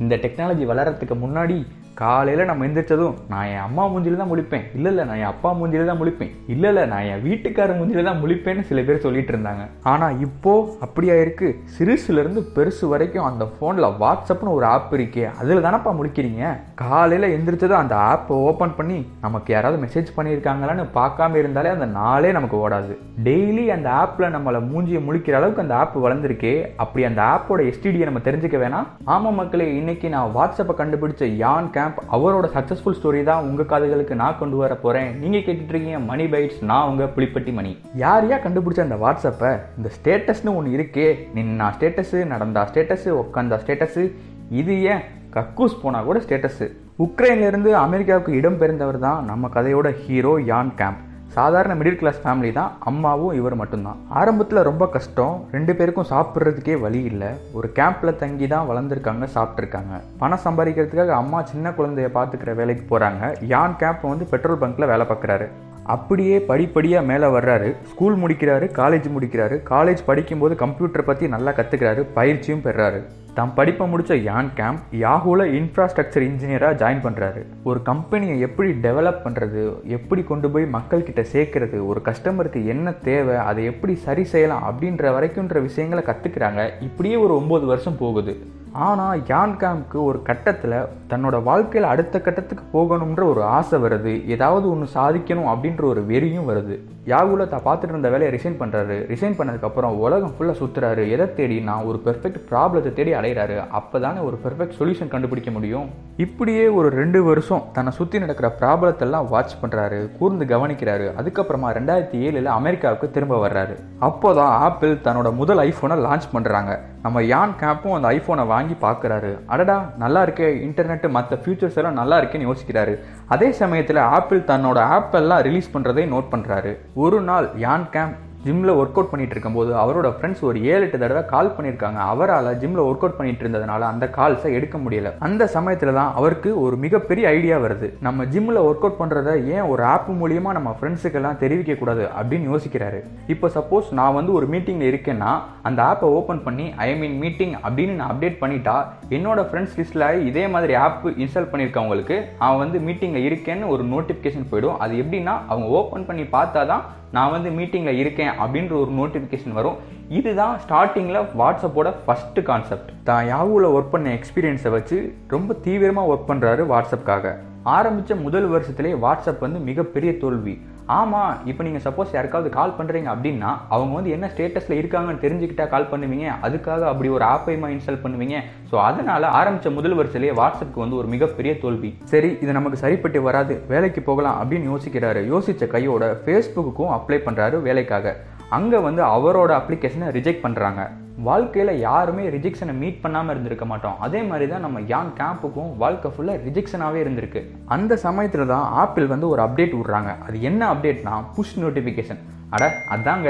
இந்த டெக்னாலஜி வளர்கிறதுக்கு முன்னாடி காலையில் நம்ம எந்திரிச்சதும் நான் என் அம்மா மூஞ்சியில் தான் முழிப்பேன். இல்லை இல்லை நான் என் அப்பா மூஞ்சியில் தான் முழிப்பேன். இல்லை இல்லை நான் என் வீட்டுக்கார மூஞ்சியில் தான் முழிப்பேன்னு சில பேர் சொல்லிட்டு இருந்தாங்க. ஆனால் இப்போ அப்படியா இருக்கு? சிறுசுலேருந்து பெருசு வரைக்கும் அந்த ஃபோனில் வாட்ஸ்அப்னு ஒரு ஆப் இருக்கே அதில் தானப்பா முழிக்கிறீங்க? காலையில் எந்திரிச்சதும் அந்த ஆப்பை ஓப்பன் பண்ணி நமக்கு யாராவது மெசேஜ் பண்ணியிருக்காங்களான்னு பார்க்காம இருந்தாலே அந்த நாளே நமக்கு ஓடாது. டெய்லி அந்த ஆப்பில் நம்மளை மூஞ்சியை முழிக்கிற அளவுக்கு அந்த ஆப் வளர்ந்துருக்கே அப்படி அந்த ஆப்போட எஸ்டிடியை நம்ம தெரிஞ்சுக்க வேணாம். ஆமாம் மக்களே இன்னைக்கு நான் வாட்ஸ்அப்பை கண்டுபிடிச்ச யான் கேம்ப் அவரோட சக்ஸஸ்ஃபுல் ஸ்டோரி தான் உங்கள் காதுகளுக்கு நான் கொண்டு வர போகிறேன் நீங்கள் கேட்டுட்ருக்கீங்க மணி பைட்ஸ் நான் உங்கள் புளிப்பட்டி மணி. யார் யார் கண்டுபிடிச்ச அந்த வாட்ஸ்அப்பை? இந்த ஸ்டேட்டஸ்னு ஒன்று இருக்கே. நின்னா ஸ்டேட்டஸு நடந்தா ஸ்டேட்டஸு உட்காந்தா ஸ்டேட்டஸு. இது ஏன்? கக்கூஸ் போனால் கூட ஸ்டேட்டஸு. உக்ரைன்லேருந்து அமெரிக்காவுக்கு இடம்பெயர்ந்தவர் தான் நம்ம கதையோட ஹீரோ யான் கேம்ப் சாதாரண மிடில் கிளாஸ் ஃபேமிலி தான் அம்மாவும் இவர் மட்டும்தான். ஆரம்பத்தில் ரொம்ப கஷ்டம். ரெண்டு பேருக்கும் சாப்பிட்றதுக்கே வழி இல்லை. ஒரு கேம்பில் தங்கி தான் வளர்ந்துருக்காங்க சாப்பிட்ருக்காங்க பணம் சம்பாதிக்கிறதுக்காக அம்மா சின்ன குழந்தைய பார்த்துக்கிற வேலைக்கு போகிறாங்க யான் கேம்ப் வந்து பெட்ரோல் பங்க்கில் வேலை பார்க்குறாரு. அப்படியே படிப்படியாக மேலே வர்றாரு. ஸ்கூல் முடிக்கிறாரு காலேஜ் முடிக்கிறாரு. காலேஜ் படிக்கும்போது கம்ப்யூட்டரை பற்றி நல்லா கற்றுக்கிறாரு பயிற்சியும் பெறாரு. தான் படிப்பை முடித்த யான் கேம்ப் யாஹூல இன்ஃப்ராஸ்ட்ரக்சர் இன்ஜினியராக ஜாயின் பண்ணுறாரு ஒரு கம்பெனியை எப்படி டெவலப் பண்ணுறது எப்படி கொண்டு போய் மக்கள்கிட்ட சேர்க்கறது ஒரு கஸ்டமருக்கு என்ன தேவை அதை எப்படி சரி செய்யலாம் அப்படின்ற வரைக்கும்ன்ற விஷயங்களை கற்றுக்கிறாங்க இப்படியே ஒரு ஒம்பது வருஷம் போகுது. ஆனால் யான் கேம்க்கு ஒரு கட்டத்தில் தன்னோட வாழ்க்கையில் அடுத்த கட்டத்துக்கு போகணுன்ற ஒரு ஆசை வருது. ஏதாவது ஒன்று சாதிக்கணும் அப்படின்ற ஒரு வெறியும் வருது. யாகுல தான் பார்த்துட்டு இருந்த வேலையை ரிசைன் பண்ணுறாரு ரிசைன் பண்ணதுக்கப்புறம் உலகம் ஃபுல்லாக சுற்றுறாரு எதை தேடி? நான் ஒரு பெர்ஃபெக்ட் ப்ராப்ளத்தை தேடி அலைகிறாரு அப்போ தானே ஒரு பெர்ஃபெக்ட் சொல்யூஷன் கண்டுபிடிக்க முடியும். இப்படியே ஒரு ரெண்டு வருஷம் தன்னை சுற்றி நடக்கிற ப்ராப்ளத்தெல்லாம் வாட்ச் பண்ணுறாரு கூர்ந்து கவனிக்கிறாரு. அதுக்கப்புறமா ரெண்டாயிரத்தி ஏழில் அமெரிக்காவுக்கு திரும்ப வர்றாரு. அப்போ தான் ஆப்பிள் தன்னோட முதல் ஐஃபோனை லான்ச் பண்ணுறாங்க நம்ம யான் கேப்பும் அந்த ஐஃபோனை வாங்கி பார்க்குறாரு அடடா நல்லா இருக்கே. இன்டர்நெட்டு மற்ற ஃபியூச்சர்ஸ் எல்லாம் நல்லா இருக்கேன்னு யோசிக்கிறாரு. அதே சமயத்தில் ஆப்பிள் தன்னோட ஆப்பெல்லாம் ரிலீஸ் பண்ணுறதை நோட் பண்ணுறாரு ஒரு நாள் யான் கேம்ப் ஜிம்மில் ஒர்க் அவுட் பண்ணிகிட்டு இருக்கும்போது அவரோட ஃப்ரெண்ட்ஸ் ஒரு ஏழு எட்டு தடவை கால் பண்ணியிருக்காங்க. அவரால் ஜிம்மில் ஒர்க் அவுட் பண்ணிட்டு இருந்ததுனால அந்த கால்ஸை எடுக்க முடியல. அந்த சமயத்தில் தான் அவருக்கு ஒரு மிகப்பெரிய ஐடியா வருது. நம்ம ஜிம்மில் ஒர்க் அவுட் பண்ணுறத ஏன் ஒரு ஆப் மூலியமாக நம்ம ஃப்ரெண்ட்ஸுக்கெல்லாம் தெரிவிக்கக்கூடாது அப்படின்னு யோசிக்கிறாரு. இப்போ சப்போஸ் நான் வந்து ஒரு மீட்டிங்கில் இருக்கேன்னா அந்த ஆப்பை ஓப்பன் பண்ணி ஐ மீன் மீட்டிங் அப்படின்னு நான் அப்டேட் பண்ணிட்டா என்னோட ஃப்ரெண்ட்ஸ் லிஸ்ட்டில் இதே மாதிரி ஆப் இன்ஸ்டால் பண்ணியிருக்கவங்களுக்கு அவன் வந்து மீட்டிங்கில் இருக்கேன்னு ஒரு நோட்டிஃபிகேஷன் போயிடும். அது எப்படின்னா அவங்க ஓப்பன் பண்ணி பார்த்தா தான் நான் வந்து மீட்டிங்கில் இருக்கேன் அப்படின்ற ஒரு நோட்டிஃபிகேஷன் வரும். இதுதான் ஸ்டார்டிங்கில் வாட்ஸ்அப்போட ஃபஸ்ட்டு கான்செப்ட் தான் யாவூவில் ஒர்க் பண்ண எக்ஸ்பீரியன்ஸை வச்சு ரொம்ப தீவிரமாக ஒர்க் பண்ணுறாரு வாட்ஸ்அப்புக்காக ஆரம்பித்த முதல் வருஷத்துலேயே வாட்ஸ்அப் வந்து மிகப்பெரிய தோல்வி. ஆமாம் இப்போ நீங்கள் சப்போஸ் யாருக்காவது கால் பண்ணுறீங்க அப்படின்னா அவங்க வந்து என்ன ஸ்டேட்டஸில் இருக்காங்கன்னு தெரிஞ்சுக்கிட்டா கால் பண்ணுவீங்க. அதுக்காக அப்படி ஒரு ஆப்பைமா இன்ஸ்டால் பண்ணுவீங்க. ஸோ அதனால் ஆரம்பித்த முதல் வருஷத்துலேயே வாட்ஸ்அப்புக்கு வந்து ஒரு மிகப்பெரிய தோல்வி. சரி இது நமக்கு சரிப்பட்டு வராது வேலைக்கு போகலாம் அப்படின்னு யோசிக்கிறாரு. யோசித்த கையோட ஃபேஸ்புக்குக்கும் அப்ளை பண்ணுறாரு வேலைக்காக. அங்கே வந்து அவரோட அப்ளிகேஷனை ரிஜெக்ட் பண்ணுறாங்க வாழ்க்கையில் யாருமே ரிஜெக்ஷனை மீட் பண்ணாமல் இருந்திருக்க மாட்டோம். அதே மாதிரி தான் நம்ம யான் கேம்புக்கும் வாழ்க்கை ஃபுல்லாக ரிஜெக்ஷனாகவே இருந்திருக்கு. அந்த சமயத்தில் தான் ஆப்பிள் வந்து ஒரு அப்டேட் விட்றாங்க. அது என்ன அப்டேட்னா புஷ் நோட்டிஃபிகேஷன் அட அதாங்க.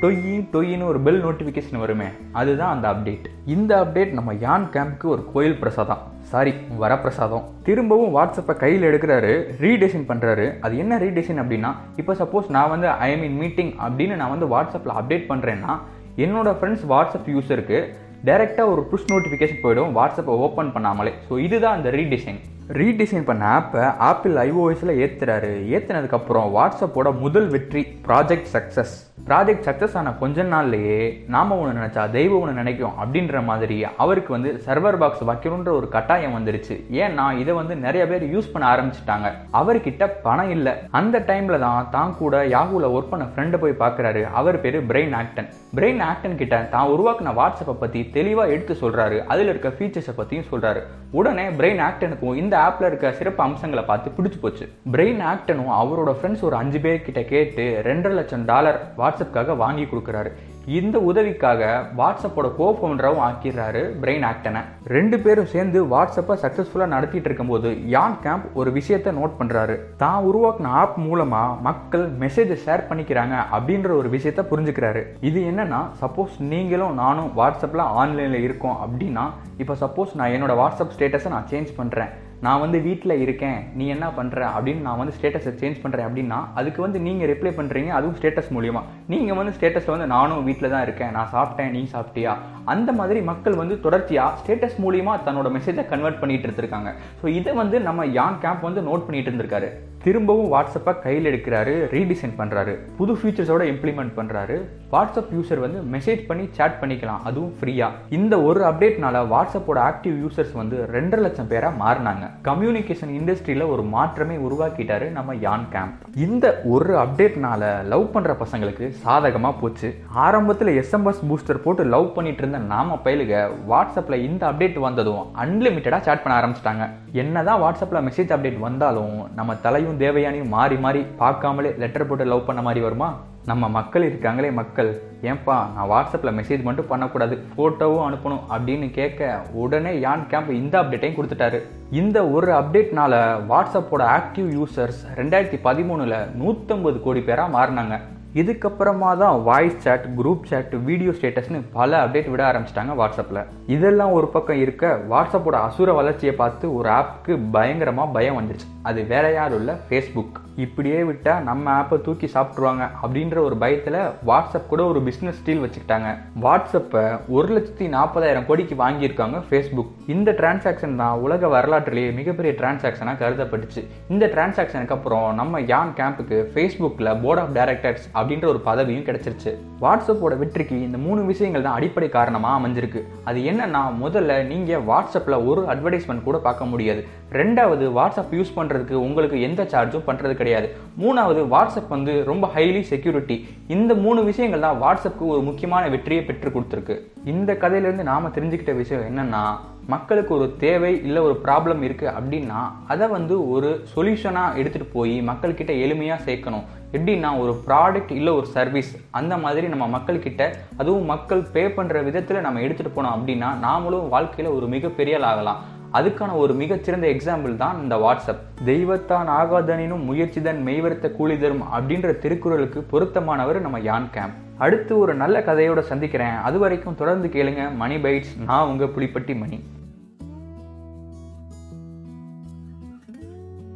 டொய்யி டொய்யின்னு ஒரு பெல் நோட்டிஃபிகேஷன் வருமே அதுதான் அந்த அப்டேட் இந்த அப்டேட் நம்ம யான் கேம்ப்க்கு ஒரு கோயில் பிரசாதம். சாரி வரப்பிரசாதம். திரும்பவும் வாட்ஸ்அப்பை கையில் எடுக்கிறாரு ரீடிசைன் பண்ணுறாரு அது என்ன ரீடிசைன் அப்படின்னா இப்போ சப்போஸ் நான் வந்து ஐ மீன் மீட்டிங் அப்படின்னு நான் வந்து வாட்ஸ்அப்பில் அப்டேட் பண்ணுறேன்னா என்னோட ஃப்ரெண்ட்ஸ் வாட்ஸ்அப் யூஸருக்கு டைரெக்டாக ஒரு புஷ் நோட்டிஃபிகேஷன் போயிடும் வாட்ஸ்அப்பை ஓப்பன் பண்ணாமலே. ஸோ இதுதான் அந்த ரீடிசைன் ரீடிசைன் பண்ண ஆப்பை ஆப்பிள் ஐஓஎஸில் ஏற்றுறாரு ஏற்றினதுக்கப்புறம் வாட்ஸ்அப்போட முதல் வெற்றி ப்ராஜெக்ட் சக்ஸஸ் ப்ராஜெக்ட் சக்ஸஸ் ஆன கொஞ்ச நாள்லயே நாம ஒன்று நினச்சா தெய்வம் ஒன்று நினைக்கும் அப்படின்ற மாதிரி அவருக்கு வந்து சர்வர் பாக்ஸ் வைக்கணுன்ற ஒரு கட்டாயம் வந்துருச்சு. ஏன்னா இதை வந்து நிறைய பேர் யூஸ் பண்ண ஆரம்பிச்சிட்டாங்க. அவர்கிட்ட பணம் இல்லை. அந்த டைம்ல தான் தான் கூட யாகுல ஒர்க் பண்ண ஃப்ரெண்டை போய் பார்க்குறாரு அவர் பேர் பிரெயின் ஆக்டன் பிரெயின் ஆக்டன் கிட்ட தான் உருவாக்கின வாட்ஸ்அப்பை பற்றி தெளிவாக எடுத்து சொல்றாரு. அதில் இருக்க ஃபீச்சர்ஸை பற்றியும் சொல்றாரு. உடனே பிரெயின் ஆக்டனுக்கும் இந்த ஆப்ல இருக்க சிறப்பு அம்சங்களை பார்த்து பிடிச்சி போச்சு. பிரெயின் ஆக்டனும் அவரோட ஃப்ரெண்ட்ஸ் ஒரு அஞ்சு பேர் கிட்ட கேட்டு ரெண்டரை லட்சம் டாலர் வாட்ஸ்அப்காக வாங்கி கொடுக்குறாரு. இந்த உதவிக்காக வாட்ஸ்அப்போட கோ ஃபவுண்டராகவும் ஆக்கிடுறாரு பிரெயின் ஆக்டனை ரெண்டு பேரும் சேர்ந்து வாட்ஸ்அப்பை சக்ஸஸ்ஃபுல்லாக நடத்திட்டு இருக்கும்போது யான் கேம்ப் ஒரு விஷயத்தை நோட் பண்ணுறாரு தான் உருவாக்கின ஆப் மூலமாக மக்கள் மெசேஜை ஷேர் பண்ணிக்கிறாங்க அப்படின்ற ஒரு விஷயத்த புரிஞ்சுக்கிறாரு. இது என்னன்னா சப்போஸ் நீங்களும் நானும் வாட்ஸ்அப்பில் ஆன்லைனில் இருக்கோம் அப்படின்னா இப்போ சப்போஸ் நான் என்னோட வாட்ஸ்அப் ஸ்டேட்டஸை நான் சேஞ்ச் பண்ணுறேன் நான் வந்து வீட்டில் இருக்கேன் நீ என்ன பண்ணுற அப்படின்னு நான் வந்து ஸ்டேட்டஸை சேஞ்ச் பண்ணுறேன் அப்படின்னா அதுக்கு வந்து நீங்கள் ரிப்ளை பண்ணுறீங்க அதுவும் ஸ்டேட்டஸ் மூலிமா நீங்கள் வந்து ஸ்டேட்டஸில் வந்து நானும் வீட்டில் தான் இருக்கேன் நான் சாப்பிட்டேன் நீ சாப்பிட்டியா? அந்த மாதிரி மக்கள் வந்து தொடர்ச்சியாக ஸ்டேட்டஸ் மூலிமா தன்னோட மெசேஜை கன்வெர்ட் பண்ணிட்டு இருந்திருக்காங்க. ஸோ இதை வந்து நம்ம யான் கேம்ப் வந்து நோட் பண்ணிட்டு இருந்திருக்காரு. திரும்பவும் வாட்ஸ்அப்பை கையில் எடுக்கிறாரு ரீடிசைன் பண்ணுறாரு புது ஃபீச்சர்ஸோட இம்ப்ளிமெண்ட் பண்ணுறாரு வாட்ஸ்அப் யூசர் வந்து மெசேஜ் பண்ணி சேட் பண்ணிக்கலாம் அதுவும் ஃப்ரீயாக இந்த ஒரு அப்டேட்னால வாட்ஸ்அப்போட ஆக்டிவ் யூசர்ஸ் வந்து ரெண்டரை லட்சம் பேராக மாறினாங்க. கம்யூனிகேஷன் இண்டஸ்ட்ரியில் ஒரு மாற்றமே உருவாக்கிட்டாரு நம்ம யான் கேம்ப். இந்த ஒரு அப்டேட்னால லவ் பண்ணுற பசங்களுக்கு சாதகமாக போச்சு. ஆரம்பத்தில் எஸ்எம்எஸ் பூஸ்டர் போட்டு லவ் பண்ணிட்டு இருந்த நாம பயிலுக வாட்ஸ்அப்பில் இந்த அப்டேட் வந்ததும் அன்லிமிட்டடாக சேட் பண்ண ஆரம்பிச்சிட்டாங்க. என்னதான் வாட்ஸ்அப்பில் மெசேஜ் அப்டேட் வந்தாலும் நம்ம தலையும் தேவயானியும் மாறி மாறி பார்க்காமலே லெட்டர் போட்டு லவ் பண்ண மாதிரி வருமா? நம்ம மக்கள் இருக்காங்களே மக்கள் ஏன்பா நான் வாட்ஸ்அப்பில் மெசேஜ் மட்டும் பண்ணக்கூடாது ஃபோட்டோவும் அனுப்பணும் அப்படின்னு கேட்க உடனே யான் கேம்ப் இந்த அப்டேட்டையும் கொடுத்துட்டாரு. இந்த ஒரு அப்டேட்னால வாட்ஸ்அப்போட ஆக்டிவ் யூசர்ஸ் ரெண்டாயிரத்தி பதிமூணில் நூற்றம்பது கோடி பேராக மாறினாங்க. இதுக்கப்புறமா தான் voice chat group chat video ஸ்டேட்டஸ்னு பல அப்டேட் விட ஆரம்பிச்சிட்டாங்க வாட்ஸ்அப்பில் இதெல்லாம் ஒரு பக்கம் இருக்க வாட்ஸ்அப்போட அசுர வளர்ச்சியை பார்த்து ஒரு ஆப்புக்கு பயங்கரமாக பயம் வந்துருச்சு. அது வேற யாரும் இல்லை ஃபேஸ்புக் இப்படியே விட்டால் நம்ம ஆப்பை தூக்கி சாப்பிட்ருவாங்க அப்படின்ற ஒரு பயத்தில் வாட்ஸ்அப் கூட ஒரு பிஸ்னஸ் டீல் வச்சுக்கிட்டாங்க. வாட்ஸ்அப்பை ஒரு லட்சத்தி நாற்பதாயிரம் கோடிக்கு வாங்கியிருக்காங்க ஃபேஸ்புக் இந்த டிரான்சாக்ஷன் தான் உலக வரலாற்றிலேயே மிகப்பெரிய டிரான்சாக்ஷனாக கருதப்பட்டுச்சு. இந்த டிரான்சாக்ஷனுக்கு அப்புறம் நம்ம யான் கேம்புக்கு ஃபேஸ்புக்கில் போர்ட் ஆஃப் டைரக்டர்ஸ் அப்படின்ற ஒரு பதவியும் கிடச்சிருச்சு. வாட்ஸ்அப்போட வெற்றிக்கு இந்த மூணு விஷயங்கள் தான் அடிப்படை காரணமாக அமைஞ்சிருக்கு. அது என்னன்னா முதல்ல நீங்கள் வாட்ஸ்அப்பில் ஒரு அட்வர்டைஸ்மெண்ட் கூட பார்க்க முடியாது. ரெண்டாவது வாட்ஸ்அப் யூஸ் பண்ணுறதுக்கு உங்களுக்கு எந்த சார்ஜும் பண்ணுறது கிடையாது. மூணாவது வாட்ஸ்அப் வந்து ரொம்ப ஹைலி செக்யூரிட்டி இந்த மூணு விஷயங்கள் தான் வாட்ஸ்அப்புக்கு ஒரு முக்கியமான வெற்றியை பெற்று கொடுத்துருக்கு. இந்த கதையிலேருந்து நாம் தெரிஞ்சுக்கிட்ட விஷயம் என்னென்னா மக்களுக்கு ஒரு தேவை இல்லை ஒரு ப்ராப்ளம் இருக்குது அப்படின்னா அதை வந்து ஒரு சொல்யூஷனாக எடுத்துகிட்டு போய் மக்கள்கிட்ட எளிமையாக சேர்க்கணும். எப்படின்னா ஒரு ப்ராடக்ட் இல்லை ஒரு சர்வீஸ் அந்த மாதிரி நம்ம மக்கள்கிட்ட அதுவும் மக்கள் பே பண்ணுற விதத்தில் நம்ம எடுத்துகிட்டு போனோம் அப்படின்னா நாமளும் வாழ்க்கையில் ஒரு மிகப்பெரிய ஆகலாம் அதுக்கான ஒரு மிகச்சிறந்த எக்ஸாம்பிள் தான் இந்த வாட்ஸ்அப். தெய்வத்தான் ஆகாதனினும் முயற்சிதன் மெய்வருத்த கூலி தரும் அப்படின்ற திருக்குறளுக்கு பொருத்தமானவர் நம்ம யான் கேம்ப் அடுத்து ஒரு நல்ல கதையோட சந்திக்கிறேன். அது வரைக்கும் தொடர்ந்து கேளுங்க. மணி பைட்ஸ் நான் உங்க புலிப்பட்டி மணி.